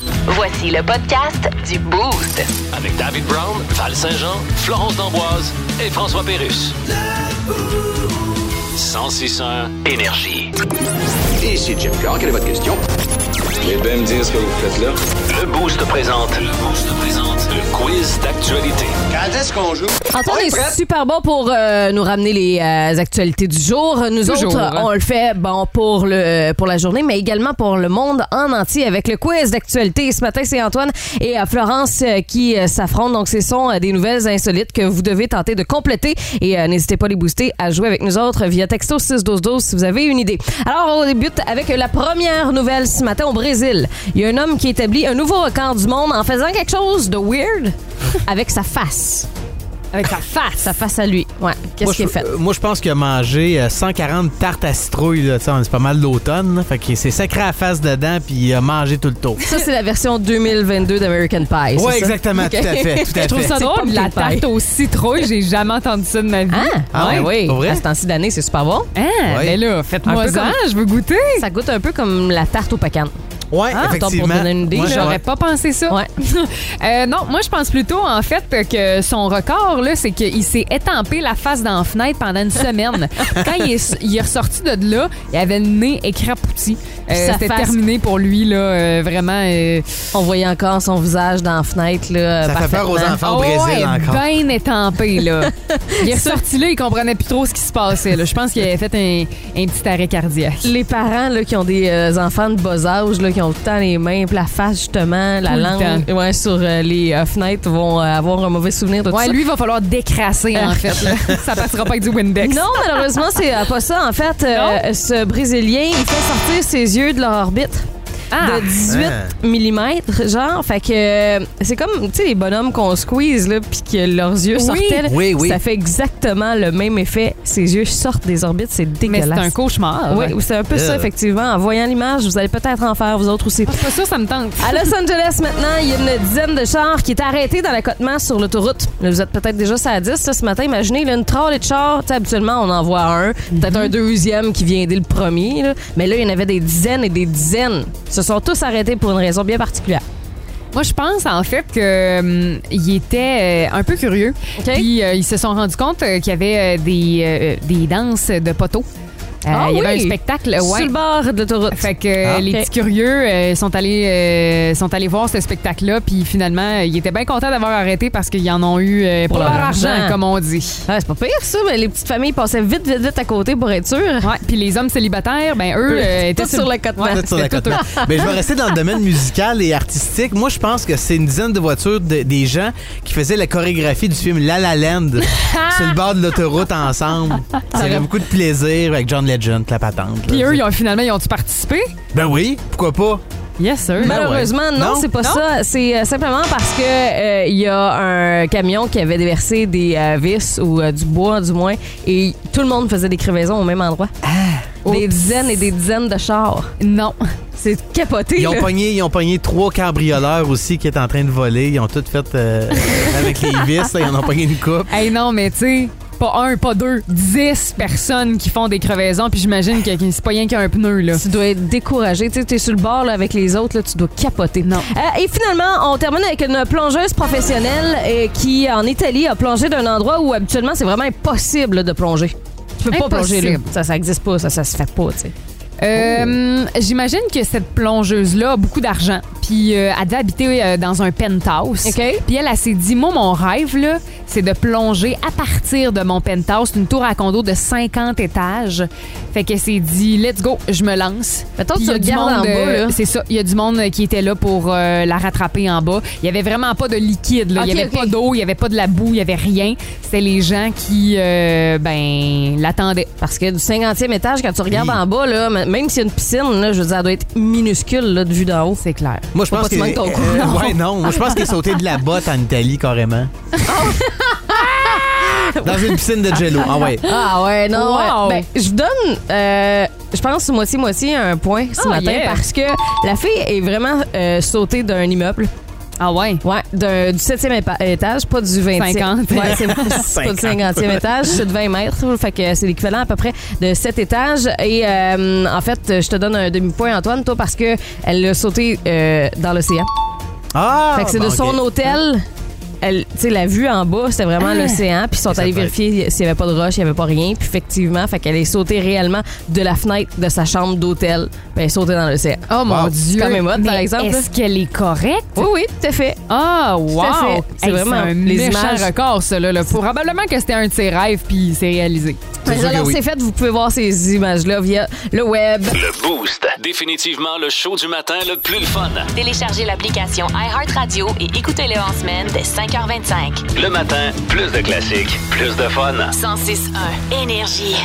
Voici le podcast du Boost. Avec David Brown, Val Saint-Jean, Florence D'Amboise et François Pérus. 1061 énergie. Ici Jim Carr, quelle est votre question? Eh bien me dire ce que vous faites là. Le Boost présente. Le Boost présente. Quiz d'actualité. Quand est-ce qu'on joue? Antoine est super bon pour euh, nous ramener les euh, actualités du jour. Nous Toujours, autres, hein. on le fait bon pour le pour la journée, mais également pour le monde en entier avec le quiz d'actualité. Ce matin, c'est Antoine et euh, Florence euh, qui euh, s'affrontent. Donc, ce sont euh, des nouvelles insolites que vous devez tenter de compléter. Et euh, n'hésitez pas à les booster à jouer avec nous autres via texto 61212 si vous avez une idée. Alors, on débute avec la première nouvelle ce matin au Brésil. Il y a un homme qui établit un nouveau record du monde en faisant quelque chose de weird avec sa face. Avec sa face? Sa face à lui. Ouais. Qu'est-ce Moi, qu'il a fait? euh, Moi, je pense qu'il a mangé euh, 140 tartes à citrouille. C'est pas mal d'automne. là. Fait qu'il s'est sacré à la face dedans puis il a mangé tout le tour. Ça, c'est la version 2022 d'American Pie. ça? exactement, tout à fait, tout à Je trouve fait. ça C'est drôle, la tarte aux citrouilles, j'ai jamais entendu ça de ma vie. Ah, Ah ouais, ouais? oui. Pour vrai? À ce temps-ci d'année, c'est super bon. Ah, Ouais. mais là, faites-moi Un peu ça, comme- je veux goûter. Ça goûte un peu comme la tarte au pacan. Ouais, Ah, pour effectivement. donner une idée, Ouais, là. J'aurais ouais. pas pensé ça. Ouais. Euh, non, moi, je pense plutôt, en fait, que son record, là, c'est qu'il s'est étampé la face dans la fenêtre pendant une semaine. Quand il est, il est ressorti de là, il avait le nez écrapouti. Euh, C'était face. terminé pour lui, là, euh, vraiment. euh, On voyait encore son visage dans la fenêtre. Là, Ça fait peur aux enfants au oh, Brésil ouais, encore. bien étampé, là. il est ressorti là, il comprenait plus trop ce qui se passait. Là. Je pense qu'il avait fait un, un petit arrêt cardiaque. Les parents là, qui ont des euh, enfants de bas âge, là, qui ont tout le temps les mains, la face, justement, la Tout le langue ouais, sur euh, les euh, fenêtres, vont euh, avoir un mauvais souvenir de tout Ouais, ça. lui, il va falloir décrasser, en fait. là. ça partira pas avec du Windex. Non, malheureusement, c'est euh, pas ça. En fait, euh, ce Brésilien, il fait sortir ses yeux de leur orbite. Ah. de 18 mm, genre. Fait que euh, c'est comme, tu sais, les bonhommes qu'on squeeze, là, puis que leurs yeux Oui. sortaient. là. Oui, oui. Ça fait exactement le même effet. Ses yeux sortent des orbites, c'est Mais dégueulasse. c'est un cauchemar. Oui, c'est un peu ça, effectivement. En voyant l'image, vous allez peut-être en faire, vous autres aussi. C'est pas ça, ça me tente. À Los Angeles, maintenant, il y a une dizaine de chars qui est arrêtés dans l'accotement sur l'autoroute. Là, Vous êtes peut-être déjà sur la 10 là, ce matin. Imaginez, là, une trolley de chars. Tu sais, habituellement, on en voit un. Peut-être un deuxième qui vient dès le premier. là. Mais là, il y en avait des dizaines et des dizaines. Ils se sont tous arrêtés pour une raison bien particulière. Moi, je pense en fait qu'il était euh, un peu curieux. Puis euh, ils se sont rendus compte euh, qu'il y avait des, des danses de poteaux. Euh, Ah il y avait oui! un spectacle, ouais. Sur le bord de l'autoroute. Fait que euh, Ah. les petits curieux euh, sont allés euh, sont allés voir ce spectacle-là, puis finalement, euh, ils étaient bien contents d'avoir arrêté parce qu'ils en ont eu euh, pour, Pour leur leur argent, argent. comme on dit. Ouais, c'est pas pire, ça, mais les petites familles passaient vite, vite, vite à côté pour être sûrs. Ouais, puis les hommes célibataires, ben eux euh, étaient Tous sur l'accotement. Ouais, Peut-être sur l'accotement. eux. Mais je vais rester dans le domaine musical et artistique. Moi, je pense que c'est une dizaine de voitures de- des gens qui faisaient la chorégraphie du film La La Land sur le bord de l'autoroute ensemble. Ça avait beaucoup de plaisir avec John Legend, la patente. Puis eux, ils ont finalement, ils ont-tu participé? Ben oui, pourquoi pas? Yes, sir. Malheureusement, non, Non? c'est pas Non? ça. C'est euh, simplement parce que euh, il y a un camion qui avait déversé des euh, vis ou euh, du bois, du moins, et tout le monde faisait des crevaisons au même endroit. Des Oups. dizaines et des dizaines de chars. Non. C'est capoté. Ils ont là. pogné, ils ont pogné trois cambrioleurs aussi qui étaient en train de voler. Ils ont tout fait euh, avec les vis. là, ils en ont pogné une coupe. Hey, non, mais tu sais, pas un, pas deux, dix personnes qui font des crevaisons, puis j'imagine que c'est pas rien qu'un pneu, là. Tu dois être découragé. Tu sais, es sur le bord là, avec les autres, là, tu dois capoter. Non. Euh, et finalement, on termine avec une plongeuse professionnelle euh, qui, en Italie, a plongé d'un endroit où habituellement c'est vraiment impossible là, de plonger. Tu peux pas Impossible. plonger là. Ça, ça existe pas, ça, ça se fait pas, tu sais. Euh, J'imagine que cette plongeuse-là a beaucoup d'argent. Puis euh, elle devait habiter euh, dans un penthouse. OK. Puis elle, elle s'est dit, moi, mon rêve, là, c'est de plonger à partir de mon penthouse, une tour à condo de 50 étages. Fait qu'elle s'est dit, let's go, je me lance. Mettons que Puis tu regardes en bas, euh, là. C'est ça. Il y a du monde qui était là pour euh, la rattraper en bas. Il y avait vraiment pas de liquide. là. Il y Ok, avait pas d'eau, il y avait pas de la boue, il y avait rien. C'était les gens qui, euh, ben, l'attendaient. Parce que du 50e étage, quand tu regardes Oui. en bas, là, même s'il y a une piscine, là, je veux dire, elle doit être minuscule là, de vue d'en haut. C'est clair. Moi, je pense que tu manques ton coup. euh, Non. ouais, non. Moi, je pense qu'il est sauté de la botte en Italie, carrément. Dans une piscine de jello. Ah ouais. Ah ouais, non. Wow. ouais. Ben, je vous donne, euh, je pense, moitié-moitié un point ce Oh, matin yeah. parce que la fille est vraiment euh, sautée d'un immeuble. Ah ouais. Ouais, d'un- du 7e épa- étage, pas du 20e. 50. Ouais, c'est c'est pas du 50e étage, c'est de 20 mètres. Fait que c'est l'équivalent à peu près de 7 étages. Et euh, en fait, je te donne un demi-point, Antoine, toi, parce que elle a sauté euh, dans l'océan. Ah! Fait que c'est de bon, son ok. hôtel. Elle, tu sais, la vue en bas, c'était vraiment l'océan. Puis ils sont allés vérifier s'il n'y avait pas de roche, il n'y avait pas rien. Puis effectivement, fait qu'elle est sautée réellement de la fenêtre de sa chambre d'hôtel. Puis elle est sautée dans l'océan. Oh mon Wow. Dieu. Comme Emma, par exemple, Est-ce qu'elle est correcte? Oui, oui, tout à fait. Ah, wow! à fait. C'est Hey, vraiment un les méchant images. record, ça. Là, là. Probablement que c'était un de ses rêves, puis c'est réalisé. Alors, oui. c'est fait, vous pouvez voir ces images-là via le web. Le Boost. Définitivement le show du matin le plus le fun. Téléchargez l'application iHeartRadio et écoutez-le en semaine dès 5h25. Le matin, plus de classiques, plus de fun. 106.1 Énergie.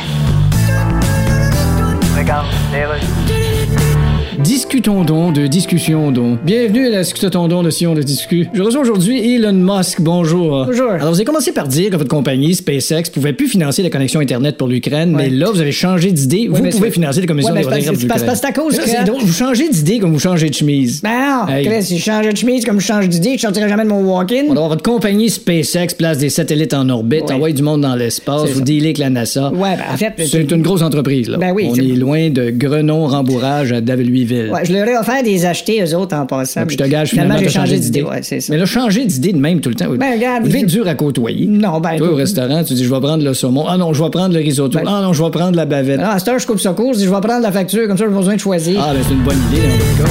Discutons donc de discussion donc. Bienvenue à la discutons donc de Sion de Discu. Je reçois aujourd'hui Elon Musk. Bonjour. Bonjour. Alors, vous avez commencé par dire que votre compagnie SpaceX pouvait plus financer la connexion Internet pour l'Ukraine, mais là, vous avez changé d'idée. vous pouvez c'est- financer la commission Ouais, des retraites de l'Ukraine. c'est à cause que- drôle, Vous changez d'idée comme vous changez de chemise. Ben non, Hey. Chris, si je changeais de chemise comme je change d'idée, je sortirais jamais de mon walk-in. Alors, votre compagnie SpaceX place des satellites en orbite, envoie du monde dans l'espace, vous dealez avec la NASA. Ouais, ben en fait, C'est une grosse entreprise, là. Ben oui, On est loin de Grenon-Rembourrage à Ouais, je leur ai offert des achetés, eux autres, en passant. Ah, puis je te gage, finalement, finalement, j'ai changé d'idée. Ouais, c'est. Mais là, changer d'idée de même tout le temps. Ben, regarde, Vous être dur à côtoyer. Non, ben. Toi, au restaurant, tu dis, je vais prendre le saumon. Ah non, je vais prendre le risotto. Ben- ah non, je vais prendre la bavette. Cette heure, je coupe ça court, je dis, je vais prendre la facture, comme ça, j'ai pas besoin de choisir. Ah, ben, c'est une bonne idée, cas.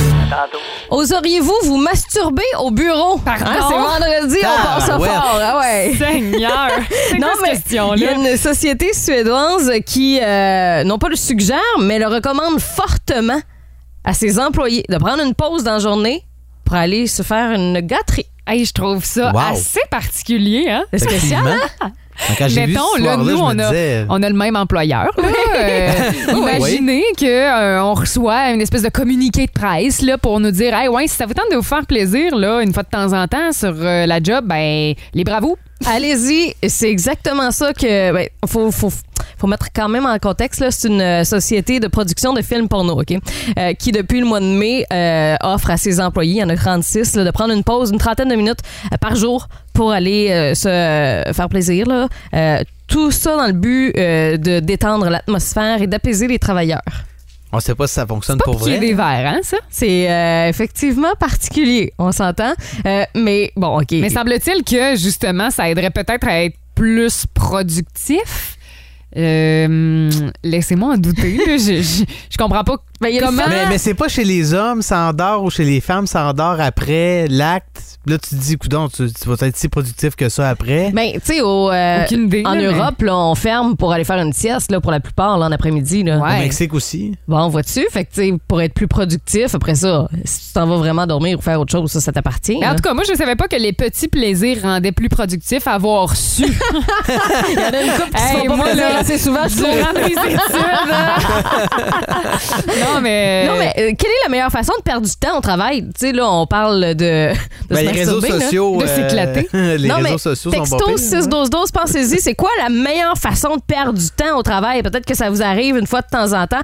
Oseriez-vous vous masturber au bureau? Pardon? Hein, c'est vendredi, on Ah, ça ouais. fort. Ah ouais. Seigneur! C'est Non, quoi cette mais il y a une société suédoise qui, euh, non pas le suggère, mais le recommande fortement à ses employés de prendre une pause dans la journée pour aller se faire une gâterie. Hey, je trouve ça Wow. assez particulier, hein? C'est spécial, hein? Donc, Quand j'ai vu Mettons, ce là, soir-là, nous, je on me a, disais... on a le même employeur. là. Euh, imaginez qu'on reçoit une espèce de communiqué de presse là, pour nous dire Hey, ouais, si ça vous tente de vous faire plaisir là, une fois de temps en temps sur euh, la job, ben, les bravos. Allez-y, c'est exactement ça que. Ben, faut, faut, faut mettre quand même en contexte. C'est une société de production de films porno, OK? Euh, qui, depuis le mois de mai, euh, offre à ses employés, il y en a 36, là, de prendre une pause, une trentaine de minutes euh, par jour pour aller euh, se faire plaisir. Là. Euh, tout ça dans le but euh, de détendre l'atmosphère et d'apaiser les travailleurs. On sait pas si ça fonctionne Pas pour vrai. des verres, hein, ça? C'est euh, effectivement particulier, on s'entend. Euh, mais bon, OK. Mais semble-t-il que, justement, ça aiderait peut-être à être plus productif? Euh, Laissez-moi en douter. je, je, je comprends pas Ben, il y a le comment. Mais, mais c'est pas chez les hommes, ça endort, ou chez les femmes, ça endort après l'acte? Là, tu te dis, coudon, tu, tu vas être si productif que ça après. Ben, tu sais, au, euh, Aucune idée, en là, mais- Europe, là, on ferme pour aller faire une sieste, là, pour la plupart, là, en après-midi. Là. Au. Mexique aussi. Bon, vois-tu? Fait que, tu sais, pour être plus productif, après ça, si tu t'en vas vraiment dormir ou faire autre chose, ça, ça t'appartient. Mais en là. tout cas, moi, je savais pas que les petits plaisirs rendaient plus productifs. Avoir su. Il y en a une couple qui se Hey, font pas moi, plaisir là, assez souvent, je trouve. Durant mes études. là. non, mais. Non, mais euh, quelle est la meilleure façon de perdre du temps au travail? Tu sais, là, on parle de. de Ben, se les réseaux là. sociaux. De s'éclater. les non, réseaux mais sociaux sont texto pas pires. 6 12 12 pensez-y, c'est quoi la meilleure façon de perdre du temps au travail? Peut-être que ça vous arrive une fois de temps en temps.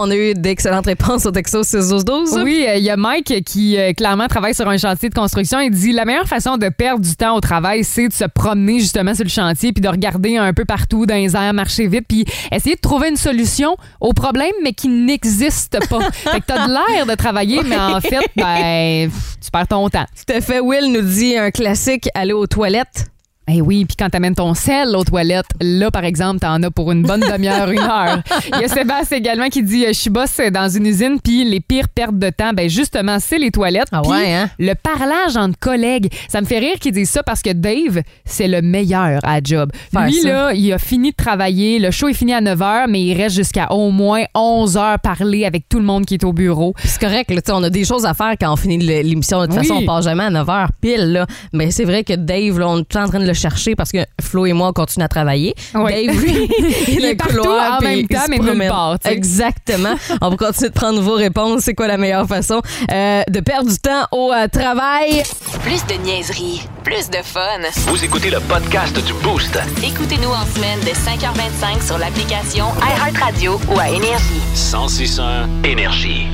On a eu d'excellentes réponses au texto 6 12 12 Oui, euh, il y a Mike qui euh, clairement travaille sur un chantier de construction. Il dit la meilleure façon de perdre du temps au travail, c'est de se promener justement sur le chantier puis de regarder un peu partout dans les airs, marcher vite puis essayer de trouver une solution au problème mais qui n'existe pas. fait que t'as de l'air de travailler mais en fait, ben, tu perds ton temps. Tout à fait. Will nous dit un classique aller aux toilettes. Eh oui, puis quand t'amènes ton sel aux toilettes, là, par exemple, t'en as pour une bonne demi-heure, une heure. Il y a Sébastien également qui dit, euh, je suis boss dans une usine, puis les pires pertes de temps, ben justement, c'est les toilettes. Ah ouais, hein? Le parlage entre collègues. Ça me fait rire qu'ils disent ça parce que Dave, c'est le meilleur à job. Faire Lui, ça. là, il a fini de travailler. Le show est fini à 9 h, mais il reste jusqu'à au moins 11 heures parler avec tout le monde qui est au bureau. C'est correct, là, on a des choses à faire quand on finit l'émission. De toute Oui. façon, on part jamais à 9 h pile. Là. Mais c'est vrai que Dave, là, on est tout en train de le chercher parce que Flo et moi, on continue à travailler. Oui. Dave, lui, Il est partout couloir, en même temps, mais nulle part. Exactement. on va continuer de prendre vos réponses. C'est quoi la meilleure façon euh, de perdre du temps au euh, travail? Plus de niaiserie, plus de fun. Vous écoutez le podcast du Boost. Écoutez-nous en semaine de 5h25 sur l'application iHeartRadio ou à Énergie. 1061 Énergie.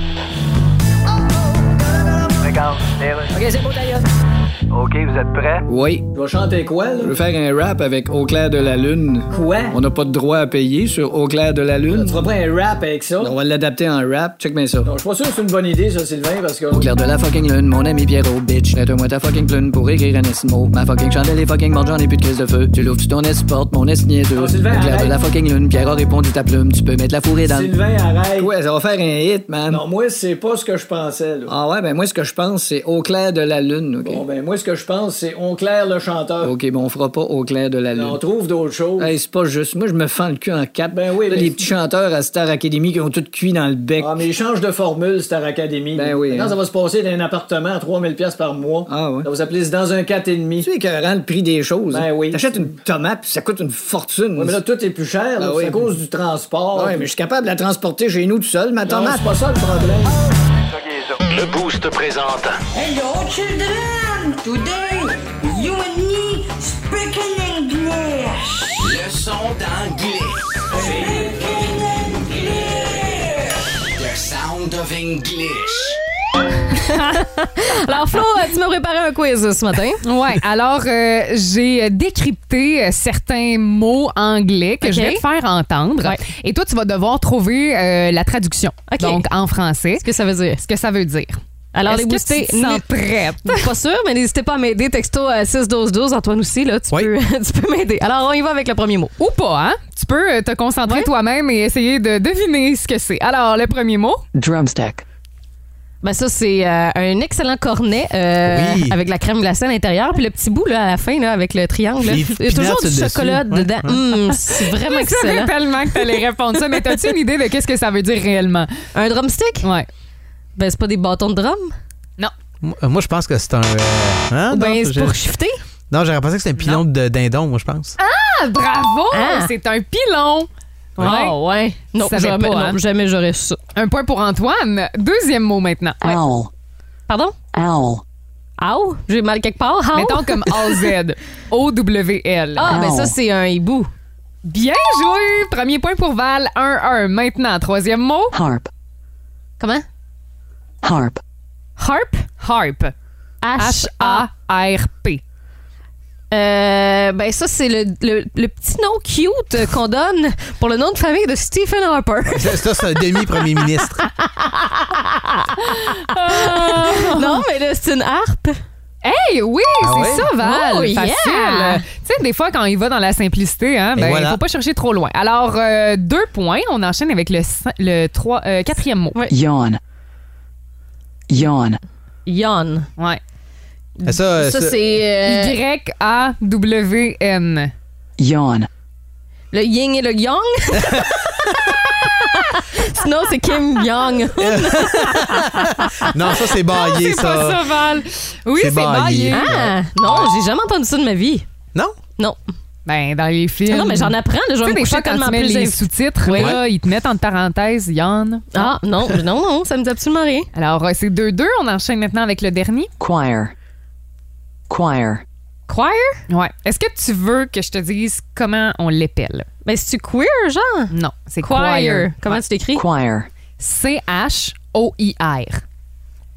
OK, c'est beau, d'ailleurs. OK, vous êtes prêts? Oui. Je vais chanter quoi, là? Je veux faire un rap avec Au clair de la lune. Quoi? On n'a pas de droit à payer sur Au clair de la lune. Tu feras pas un rap avec ça? On va l'adapter en rap. Check bien ça. Non, je suis pas sûr que c'est une bonne idée, ça, Sylvain, parce que. Au clair de la fucking lune, mon ami Pierrot, bitch. Mets-moi ta fucking plume pour écrire un esmo. Ma fucking chandelle est fucking morte, j'en ai plus de crise de feu. Tu l'ouvres, tu ton porte, mon. Non, Sylvain, Au clair de la fucking lune, Pierrot a répondu ta plume. Tu peux mettre la fourrée dans le- Sylvain, arrête. Ouais, ça va faire un hit, man. Non, moi, c'est pas ce que je pensais, là. Ah ouais, ben moi, ce que je pense, c'est Au clair de la lune, OK? Bon, ben, moi, ce que je pense, c'est On Claire le chanteur. OK, bon, on fera pas Au clair de la lune. On trouve d'autres choses. Hey, c'est pas juste. Moi, je me fends le cul en quatre. Ben oui, Là, mais- Les petits chanteurs à Star Academy qui ont tout cuit dans le bec. Ah, mais ils changent de formule, Star Academy. Ben oui, Maintenant, hein. ça va se passer dans un appartement à 3000 pièces par mois. Ah ouais. Ça va s'appeler C'est dans un 4,5. Tu sais écœurant le prix des choses. Ben oui. T'achètes une tomate, puis ça coûte une fortune. Ouais, mais là, tout est plus cher. là. Ah oui. C'est à cause du transport. Ouais, mais je suis capable de la transporter chez nous tout seul, ma Non, tomate. c'est pas ça le problème. Le Boost présente Hello, children! Today, you and me speaking English. Leçon d'anglais. Speaking English. The sound of English. Alors, Flo, tu m'as préparé un quiz ce matin. Ouais, alors euh, j'ai décrypté certains mots anglais que je vais te faire entendre. Ouais. Et toi, tu vas devoir trouver euh, la traduction. Ok. Donc, en français. Qu'est-ce que ça veut dire? Ce que ça veut dire. Alors, les boostés, tu sens prête? Pas sûr, mais n'hésitez pas à m'aider. Texto à 61212. Antoine aussi, là, tu Oui. peux, tu peux m'aider. Alors, on y va avec le premier mot. Ou pas, hein? Tu peux euh, te concentrer toi-même et essayer de deviner ce que c'est. Alors, le premier mot? Drumstick. Ben ça, c'est euh, un excellent cornet euh, Oui. avec la crème glacée à l'intérieur. Puis le petit bout là, à la fin, là, avec le triangle. Il y a toujours du dessus. chocolat Ouais, dedans. ouais. Hum, c'est vraiment Je savais excellent. tellement que t'allais répondre ça, mais t'as-tu une idée de qu'est-ce que ça veut dire réellement? Un drumstick? Ouais. Ben, c'est pas des bâtons de drum? Non. Moi, moi, je pense que c'est un. euh, hein, Ou non, ben, c'est j'ai- pour shifter? Non, j'aurais pensé que c'était un pilon de dindon, moi, je pense. Ah, bravo! Ah. C'est un pilon. Ouais. Ah, ouais. Non, Tu savais jamais, pas, non, hein? jamais j'aurais su ça. Un point pour Antoine. Deuxième mot maintenant. Owl. Pardon? Owl. Ow? J'ai mal quelque part? How? Mettons comme AZ. O-W-L. Ah, ben Ow. ça, c'est un hibou. Bien joué! Premier point pour Val. 1-1. Maintenant, troisième mot. Harp. Comment? Harp. Harp? Harp. H-A. H-A-R-P. Euh, ben ça, c'est le, le- le petit nom cute qu'on donne pour le nom de famille de Stephen Harper. Ça, ça, c'est un demi-premier ministre. non, mais là, c'est une harpe. Hey, oui, Ah c'est ouais? ça, Val. Oh, yeah. Facile. Tu sais, des fois, quand il va dans la simplicité, hein, ben, il voilà. faut pas chercher trop loin. Alors, euh, deux points. On enchaîne avec le, le trois, euh, quatrième mot. Yawn. Yawn. Yawn. Ouais. Ça, Ça, ça- c'est euh, Y-A-W-N. Yawn. le yin et le yang. Sinon, c'est Kim Young. Non, ça, c'est baillé, C'est pas ça, Val. Oui, C'est baillé. Ah, non, j'ai jamais entendu ça de ma vie. Non? Non. Ben, dans les films. Non, mais j'en apprends. Je vais me des coucher fois, quand tellement tu mets plus les sous-titres, Oui. là, ils te mettent entre parenthèses Yann. Ah, non, non, non, ça me dit absolument rien. Alors, euh, c'est 2-2. On enchaîne maintenant avec le dernier. Choir. Choir. Choir? Ouais. Est-ce que tu veux que je te dise comment on l'épelle? Ben, c'est-tu queer, genre? Non, c'est Choir. choir. Comment Ouais. tu t'écris? Choir. C-H-O-I-R?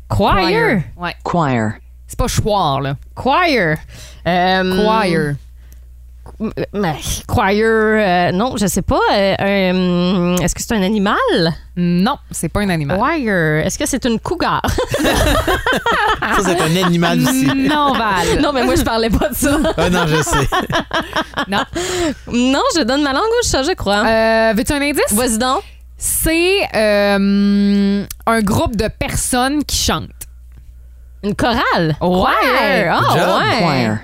Choir. Ouais. Choir. C'est pas choir, là. Choir. Euh, Choir. Choir, euh, non, je sais pas. euh, un- Est-ce que c'est un animal? Non, c'est pas un animal. Choir. Est-ce que c'est une cougar? Ça, c'est un animal aussi. Non, Val. non, mais moi, je parlais pas de ça. Ah non, je sais. Non. non, je donne ma langue au chat, je crois. Euh, Veux-tu un indice? Vas-y donc. C'est euh, un groupe de personnes qui chantent. Une chorale? Ouais. Choir? Job. ouais. Choir.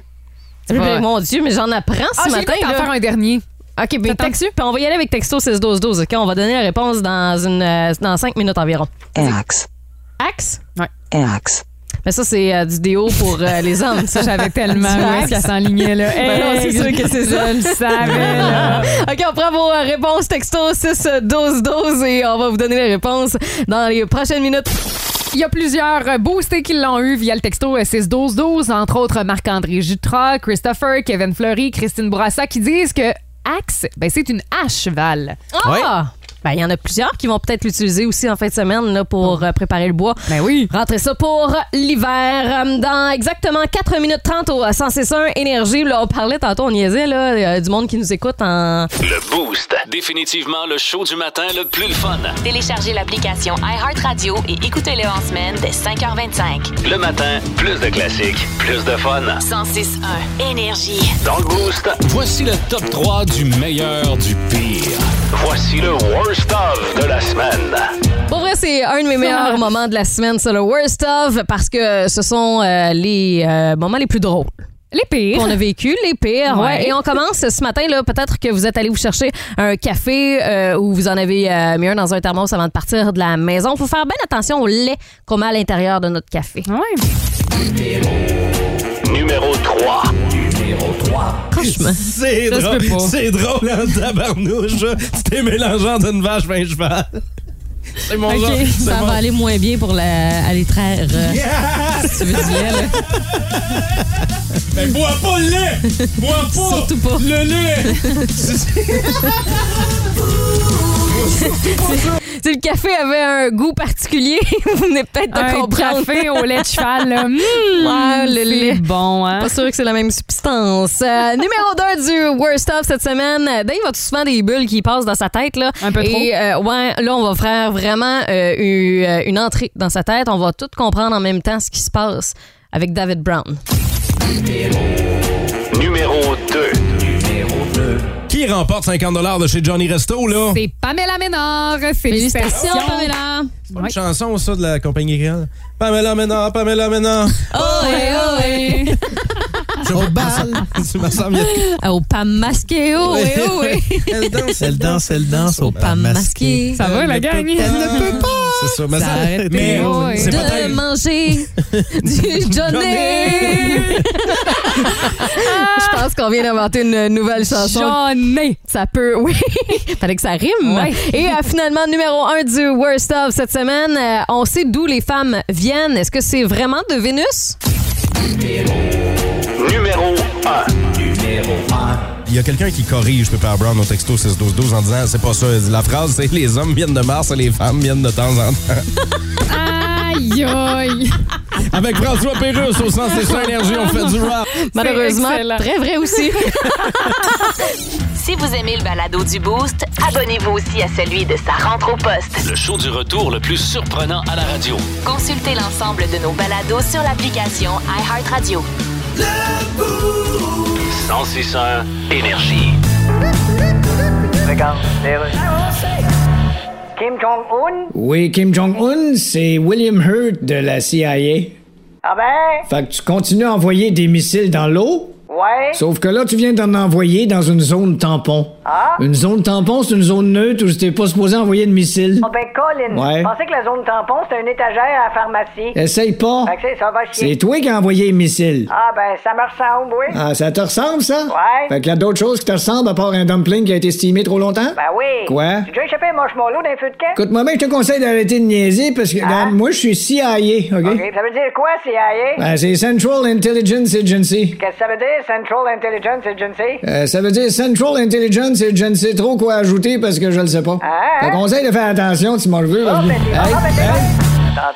Pas- Mon Dieu, mais j'en apprends Ah, ce j'ai matin. d'en là. faire un dernier. OK, ben, T'attends-tu? texte, puis on va y aller avec texto 61212. OK, on va donner la réponse dans une euh, dans 5 minutes environ. Axe. Axe? Axe. Mais ça, c'est euh, du déo pour euh, les hommes. Ça, j'avais tellement où qu'elle s'enlignait, là. Ben non, c'est Hey, sûr que c'est ça. Je le savais, là. OK, on prend vos euh, réponses texto 6 12 12 et on va vous donner les réponses dans les prochaines minutes. Il y a plusieurs euh, boostés qui l'ont eu via le texto 6-12-12, entre autres Marc-André Jutra, Christopher, Kevin Fleury, Christine Bourassa, qui disent que Axe, ben, c'est une hache cheval. Ah! Ben, il y en a plusieurs qui vont peut-être l'utiliser aussi en fin de semaine là, pour euh, préparer le bois. Ben oui. Rentrez ça pour l'hiver. Euh, Dans exactement 4 minutes 30 au 161 Énergie. Là, on parlait tantôt, on niaisait là, euh, du monde qui nous écoute en. Le Boost. Définitivement le show du matin le plus le fun. Téléchargez l'application iHeartRadio et écoutez-le en semaine dès 5h25. Le matin, plus de classiques, plus de fun. 106.1 Énergie. Dans le Boost, voici le top 3 du meilleur du pire. Voici le worst of de la semaine. Pour vrai, c'est un de mes meilleurs moments de la semaine, c'est le worst of, parce que ce sont euh, les euh, moments les plus drôles. Les pires. Qu'on a vécu, les pires. Ouais. Ouais. Et on commence ce matin, là. Peut-être que vous êtes allé vous chercher un café euh, ou vous en avez euh, mis un dans un thermos avant de partir de la maison. faut faire bien attention au lait qu'on met à l'intérieur de notre café. Ouais. Numéro 3. Franchement. C'est Ça drôle, pas. c'est drôle en tabarnouche. Tu t'es mélangeant d'une vache un cheval. C'est mon Ok, genre. Ça mon- va aller moins bien pour la, aller traire. euh, si tu veux du lait, là. Mais bois pas le lait! Bois pas! Surtout pas. Le lait! Si le café avait un goût particulier, vous venez peut-être de Un comprendre. café au lait de cheval, là. Mmh, Ouais, le c'est lait. bon, hein? Pas sûr que c'est la même substance. Euh, numéro 2 du Worst of cette semaine. Dave a tout souvent des bulles qui passent dans sa tête. Là? Un peu trop. Et euh, ouais, là, on va faire vraiment euh, une, euh, une entrée dans sa tête. On va tout comprendre en même temps ce qui se passe avec David Brown. Numéro 2. Qui remporte 50 de chez Johnny Resto, là? C'est Pamela Ménard. Félicitations. Félicitations, Pamela. C'est pas une chanson, ça, de la compagnie créole? Pamela Ménard, Pamela Ménard. Ohé, ohé. Au bal. Tu me semble bien. Au pas masqué, ohé, ohé. Elle danse, Elle danse, elle danse au Pas masqué. Ça va, la gang? Elle ne peut pas. C'est ça, mais ça. S'arrêter, Mais c'est De manger du Johnny. Je pense qu'on vient d'inventer une nouvelle chanson. Johnny. Ça peut, oui. Fallait que ça rime. Ouais. Et euh, finalement, numéro un du Worst of cette semaine, euh, on sait d'où les femmes viennent. Est-ce que c'est vraiment de Vénus? Numéro 1. Il y a quelqu'un qui corrige Pepper Brown au texto 61212 en disant c'est pas ça. La phrase, c'est les hommes viennent de Mars et les femmes viennent de temps en temps. Aïe, aïe. Avec François Pérusse au sens des énergie, on fait du rap. Malheureusement, très vrai aussi. Si vous aimez le balado du Boost, abonnez-vous aussi à celui de sa rentre au poste. Le show du retour le plus surprenant à la radio. Consultez l'ensemble de nos balados sur l'application iHeartRadio. 1061 Énergie. Regarde, les rues. Kim Jong-un? Oui, Kim Jong-un, c'est William Hurt de la CIA. Ah ben? Fait que tu continues à envoyer des missiles dans l'eau, Ouais. sauf que là, tu viens d'en envoyer dans une zone tampon. Ah? Une zone tampon, c'est une zone neutre où t'es pas supposé envoyer de missiles. Ah ben, Colin. Ouais. Je pensais que la zone tampon, c'était une étagère à la pharmacie. Essaye pas. Fait que c'est- ça va chier. C'est toi qui as envoyé les missiles. Ah ben, ça me ressemble, oui. Ah, ça te ressemble, ça? Ouais. Fait qu'il y a d'autres choses qui te ressemblent à part un dumpling qui a été estimé trop longtemps? Ben oui. Quoi? Tu as déjà échappé un marshmallow d'un feu de camp? Écoute-moi bien, je te conseille d'arrêter de niaiser parce que, regarde, moi, je suis CIA, OK? OK. Ça veut dire quoi, CIA? Ben, c'est Central Intelligence Agency. Qu'est-ce que ça veut dire, Central Intelligence Agency? Euh, ça veut dire Central Intelligence et je ne sais trop quoi ajouter parce que je le sais pas. Ah, Je te conseille de faire attention, tu m'en veux. Ah, ben, c'est- ah,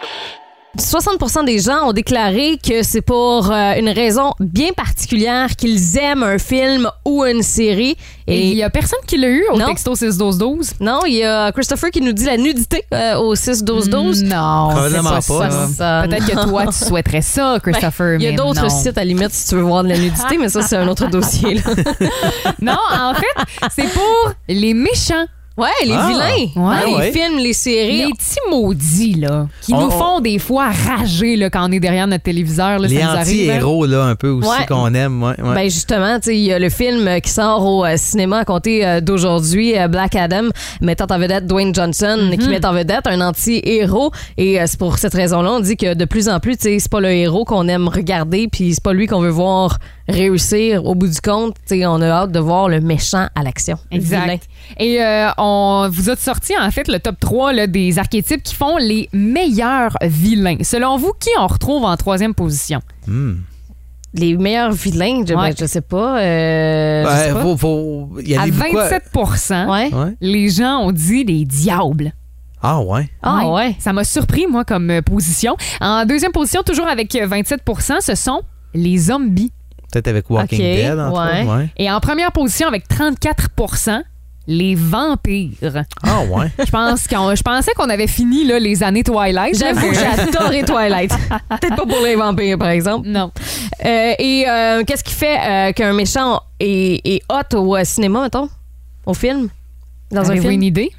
ben, c'est bon. Tantôt. 60% des gens ont déclaré que c'est pour euh, une raison bien particulière qu'ils aiment un film ou une série. Et il y a personne qui l'a eu au Non. texto 61212. Non, il y a Christopher qui nous dit la nudité euh, au 6-12-12. Non, Probablement c'est pas. Ça, Peut-être que toi, tu souhaiterais ça, Christopher, Ben, Il y a d'autres sites à la limite si tu veux voir de la nudité, mais ça, c'est un autre dossier. là. Non, en fait, c'est pour les méchants Ouais, les Ah. vilains. Dans Ouais. les Ouais. films, les séries. Les petits maudits, là, qui On- nous font des fois rager là, quand on est derrière notre téléviseur. Là, Les hein. anti-héros, là, un peu aussi, Ouais. qu'on aime. Ouais, ouais. Ben justement, tu sais, il y a le film qui sort au euh, cinéma à compter euh, d'aujourd'hui, euh, Black Adam, mettant en vedette Dwayne Johnson, qui met en vedette un anti-héros. Et euh, c'est pour cette raison-là, on dit que de plus en plus, tu sais, c'est pas le héros qu'on aime regarder, puis c'est pas lui qu'on veut voir réussir. Au bout du compte, tu sais, on a hâte de voir le méchant à l'action. Vilain. Exact. Et euh, on vous a sorti en fait le top 3 là, des archétypes qui font les meilleurs vilains. Selon vous, qui on retrouve en troisième position? Les meilleurs vilains, je, Ouais. ben, je sais pas. euh, je Ouais, sais pas. faut, faut y À aller beaucoup à- 27 Ouais. Ouais. les gens ont dit les diables. Ah, ouais. Ah ouais. Ça m'a surpris, moi, comme euh, position. En deuxième position, toujours avec euh, 27% ce sont les zombies. Peut-être avec Walking Dead, entre ouais. autres. Ouais. Et en première position, avec 34% les vampires. Ah, ouais. Je pense qu'on, je pensais qu'on avait fini là, les années Twilight. J'avoue j'ai adoré Twilight. Peut-être pas pour les vampires, par exemple. Non. Euh, et euh, qu'est-ce qui fait euh, qu'un méchant est, est hot au euh, cinéma, mettons? Au film? Dans un Avez-vous film? une idée?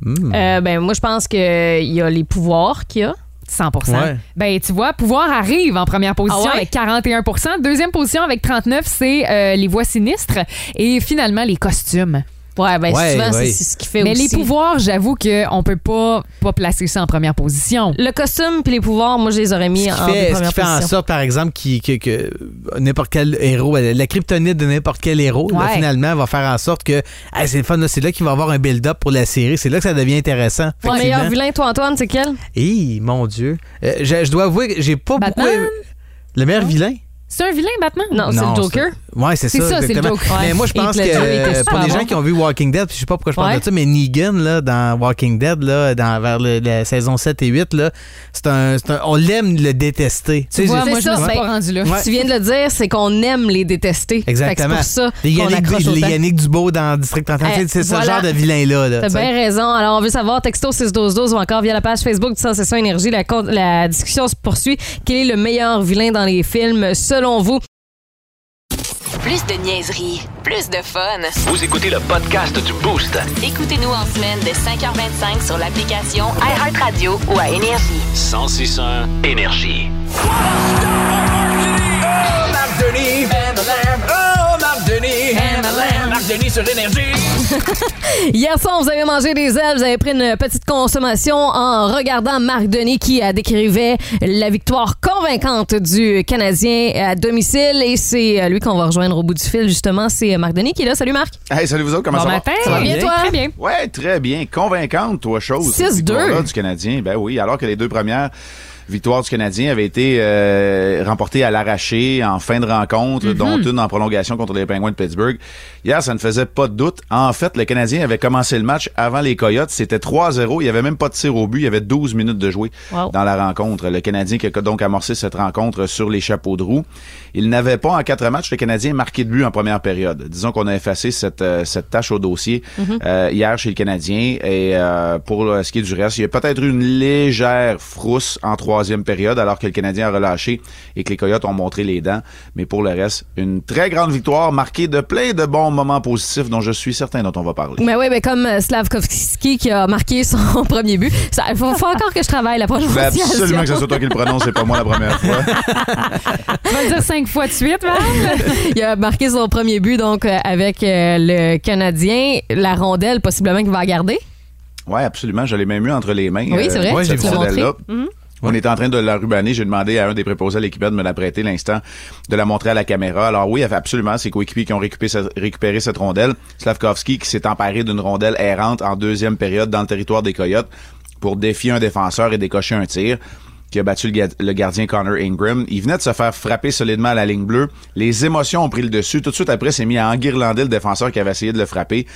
Hmm. Euh, ben, moi, je pense qu'il y a les pouvoirs qu'il y a. 100 Ouais. Ben, tu vois, pouvoir arrive en première position Ah ouais? avec 41% Deuxième position avec 39% c'est euh, les voix sinistres. Et finalement, les costumes. Ouais, ben, Ouais, souvent, ouais. c'est ce qui fait Mais aussi. les pouvoirs, j'avoue qu'on peut pas, pas placer ça en première position. Le costume puis les pouvoirs, moi, je les aurais mis Ce en fait, ce première qui fait en position. sorte, par exemple, qui- que, que n'importe quel héros, euh, la kryptonite de n'importe quel héros, là, finalement, va faire en sorte que hey, c'est le fun, là, c'est là qu'il va y avoir un build-up pour la série. C'est là que ça devient intéressant. Le meilleur vilain, toi, Antoine, c'est quel? Hi, mon Dieu. Euh, je, je dois avouer que j'ai pas Batman? beaucoup. Le meilleur vilain? C'est un vilain, Batman? Non, c'est le Joker. Ouais, c'est ça. ça, c'est le exactement. Joker. Mais moi, je pense que pour les gens qui ont vu Walking Dead, puis je sais pas pourquoi je parle Ouais. de ça, mais Negan, là, dans Walking Dead, là, dans, vers le- la saison 7 et 8, là, c'est un, on l'aime le détester. Tu vois, j'ai- moi, je me ça, suis pas rendu là. Ouais. Tu viens de le dire, c'est qu'on aime les détester. Exactement. Pour ça les Yannick, les. Yannick Dubo dans District 31, Eh, c'est ce voilà. genre de vilain-là. là, T'as tu sais. bien raison. Alors, on veut savoir, texto 61212 ou encore via la page Facebook du Sensation Énergie, la discussion se poursuit. Quel est le meilleur vilain dans les films, selon vous? Plus de niaiserie, plus de fun. Vous écoutez le podcast du Boost. Écoutez-nous en semaine de 5h25 sur l'application iHeartRadio ou à Énergie. 1061 Énergie. Marc Denis Marc Denis sur Énergie. Hier soir, vous avez mangé des ailes, vous avez pris une petite consommation en regardant Marc Denis qui a décrivait la victoire convaincante du Canadien à domicile. Et c'est euh, lui qu'on va rejoindre au bout du fil, justement. C'est Marc Denis qui est là. Salut Marc. Hey, salut vous autres, comment Bon ça matin. va? Ça va bien, toi? Très bien. Ouais, très bien. Convaincante, toi, chose. 6-2. cette victoire-là du Canadien. Ben oui, alors que les deux premières victoires du Canadien avaient été euh, remportées à l'arraché en fin de rencontre, dont une en prolongation contre les Penguins de Pittsburgh. Hier, ça ne faisait pas de doute. En fait, le Canadien avait commencé le match avant les Coyotes. C'était 3-0. Il n'y avait même pas de tir au but. Il y avait 12 minutes de jouer Wow. dans la rencontre. Le Canadien qui a donc amorcé cette rencontre sur les chapeaux de roue. Il n'avait pas en quatre matchs le Canadien marqué de but en première période. Disons qu'on a effacé cette, euh, cette tâche au dossier euh, hier chez le Canadien. Et euh, pour euh, ce qui est du reste, il y a peut-être eu une légère frousse en troisième période alors que le Canadien a relâché et que les Coyotes ont montré les dents. Mais pour le reste, une très grande victoire marquée de plein de bons moments positifs dont je suis certain dont on va parler. Mais oui, mais comme euh, Slavkovski qui a marqué son premier but. Il faut, faut encore que je travaille la Je veux prononciation. absolument que ce soit toi qui le prononce, c'est pas moi la première fois. Tu vas le dire cinq fois de suite, Val? Il a marqué son premier but donc euh, avec euh, le Canadien. La rondelle, possiblement qu'il va garder? Oui, absolument. Je l'ai même eu entre les mains. Oui, c'est vrai, euh, cette rondelle-là. Mhm. On est en train de la rubaner. J'ai demandé à un des préposés à l'équipage de me la prêter l'instant, de la montrer à la caméra. Alors oui, absolument, ses coéquipiers qui ont récupéré récupéré cette rondelle. Slavkovski qui s'est emparé d'une rondelle errante en deuxième période dans le territoire des Coyotes pour défier un défenseur et décocher un tir qui a battu le, ga- le gardien Connor Ingram. Il venait de se faire frapper solidement à la ligne bleue. Les émotions ont pris le dessus. Tout de suite après, s'est mis à enguirlander le défenseur qui avait essayé de le frapper.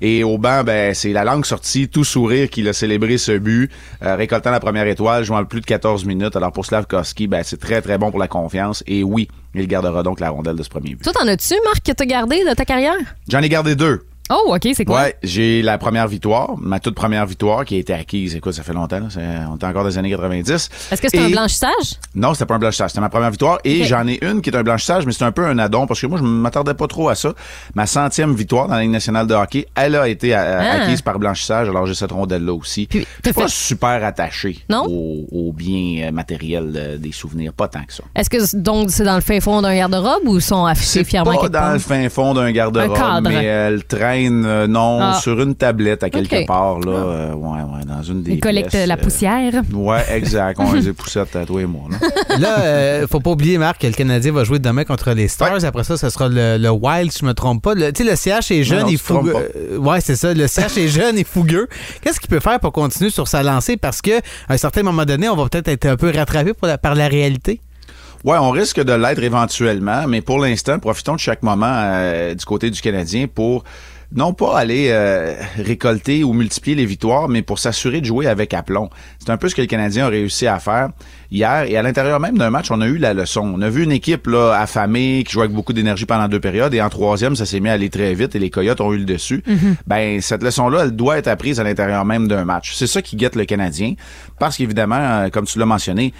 Et au banc, ben, c'est la langue sortie, tout sourire qu'il a célébré ce but, euh, récoltant la première étoile, jouant plus de 14 minutes. Alors pour Slavkovski, ben, c'est très très bon pour la confiance. Et oui, il gardera donc la rondelle de ce premier but. Toi, t'en as-tu, Marc, que t'as gardé de ta carrière? J'en ai gardé deux. Oh, OK, c'est quoi? Ouais, j'ai la première victoire, ma toute première victoire qui a été acquise. Écoute, ça fait longtemps, on est encore des années 90. Est-ce que c'est un blanchissage? Non, c'était pas un blanchissage, c'était ma première victoire. Et j'en ai une qui est un blanchissage, mais c'est un peu un addon parce que moi, je m'attardais pas trop à ça. Ma centième victoire dans la Ligue nationale de hockey, elle a été euh, Ah. acquise par blanchissage, alors j'ai cette rondelle-là aussi. Je suis pas super attaché Non? au, au bien euh, matériel euh, des souvenirs, pas tant que ça. Est-ce que donc c'est dans le fin fond d'un garde-robe ou sont affichés fièrement Pas quelque dans part? le fin fond d'un Un garde-robe, mais elle traîne, euh, non, Ah. sur une tablette à quelque part, là. euh, ouais, ouais, dans une des Ils collectent pièces, la euh, poussière. Ouais, exact. On a des poussettes à toi et moi, là. Là, euh, faut pas oublier, Marc, que le Canadien va jouer demain contre les Stars. Après ça, ce sera le, le Wild, si je me trompe pas. Le- Tu sais, le CH est jeune non, et fougueux. Euh, ouais, c'est ça. Le CH est jeune et fougueux. Qu'est-ce qu'il peut faire pour continuer sur sa lancée? Parce que à un certain moment donné, on va peut-être être un peu rattrapé pour la- par la réalité. Ouais, on risque de l'être éventuellement, mais pour l'instant, profitons de chaque moment euh, du côté du Canadien pour non pas aller euh, récolter ou multiplier les victoires, mais pour s'assurer de jouer avec aplomb. C'est un peu ce que le Canadien a réussi à faire hier. Et à l'intérieur même d'un match, on a eu la leçon. On a vu une équipe là affamée qui jouait avec beaucoup d'énergie pendant deux périodes, et en troisième, ça s'est mis à aller très vite et les Coyotes ont eu le dessus. Ben cette leçon-là, elle doit être apprise à l'intérieur même d'un match. C'est ça qui guette le Canadien, parce qu'évidemment, euh, comme tu l'as mentionné.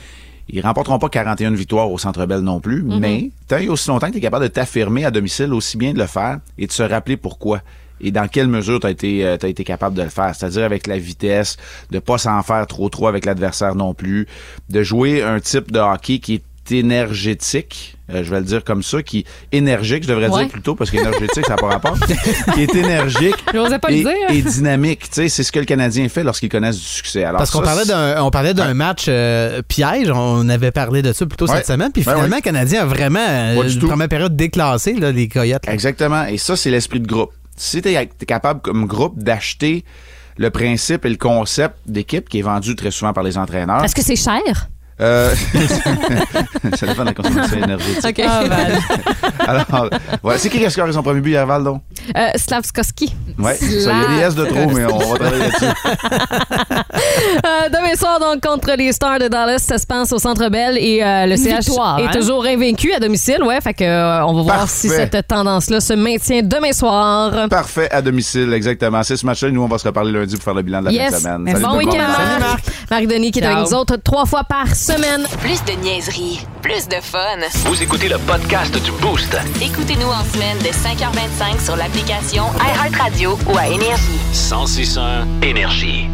Ils remporteront pas 41 victoires au Centre Bell non plus, Mhm. mais tant et aussi longtemps que tu es capable de t'affirmer à domicile, aussi bien de le faire et de se rappeler pourquoi et dans quelle mesure tu as été euh, t'as été capable de le faire, c'est-à-dire avec la vitesse, de pas s'en faire trop trop avec l'adversaire non plus, de jouer un type de hockey qui est énergétique, euh, je vais le dire comme ça, qui énergique, je devrais Ouais. dire plutôt parce qu'énergétique ça n'a pas rapport, qui est énergique J'osais pas le et, dire. et dynamique, tu sais, c'est ce que le Canadien fait lorsqu'il connaît du succès. Alors Parce qu'on parlait d'un, on parlait d'un match euh, piège. On avait parlé de ça plus tôt Ouais. cette semaine. Puis Ben finalement, le Canadien a vraiment euh, première période déclassée, là, les Coyotes. là. Exactement. Et ça, c'est l'esprit de groupe. Si tu es, capable comme groupe d'acheter le principe et le concept d'équipe qui est vendu très souvent par les entraîneurs. Est-ce que c'est cher? Euh, ça dépend de la consommation énergétique. OK. Ah, Val. Alors, c'est qui qui a scoré son premier but hier, Val, donc? Euh, Slavskoski. Ça, il y a des S de trop, mais on va travailler là-dessus. Euh, demain soir, donc, contre les Stars de Dallas, ça se passe au Centre Bell et euh, le CH victoire, est hein? toujours invaincu à domicile. Ouais, fait que euh, on va voir si cette tendance-là se maintient demain soir. Parfait, à domicile, exactement. C'est ce match-là. Nous, on va se reparler lundi pour faire le bilan de la fin de Yes. semaine. Salut bon week-end, Marc. Marie-Denis qui est avec nous autres trois fois par semaine. Plus de niaiserie, plus de fun. Vous écoutez le podcast du Boost. Écoutez-nous en semaine de 5h25 sur l'application iHeartRadio ou à Énergie. 1061 Énergie.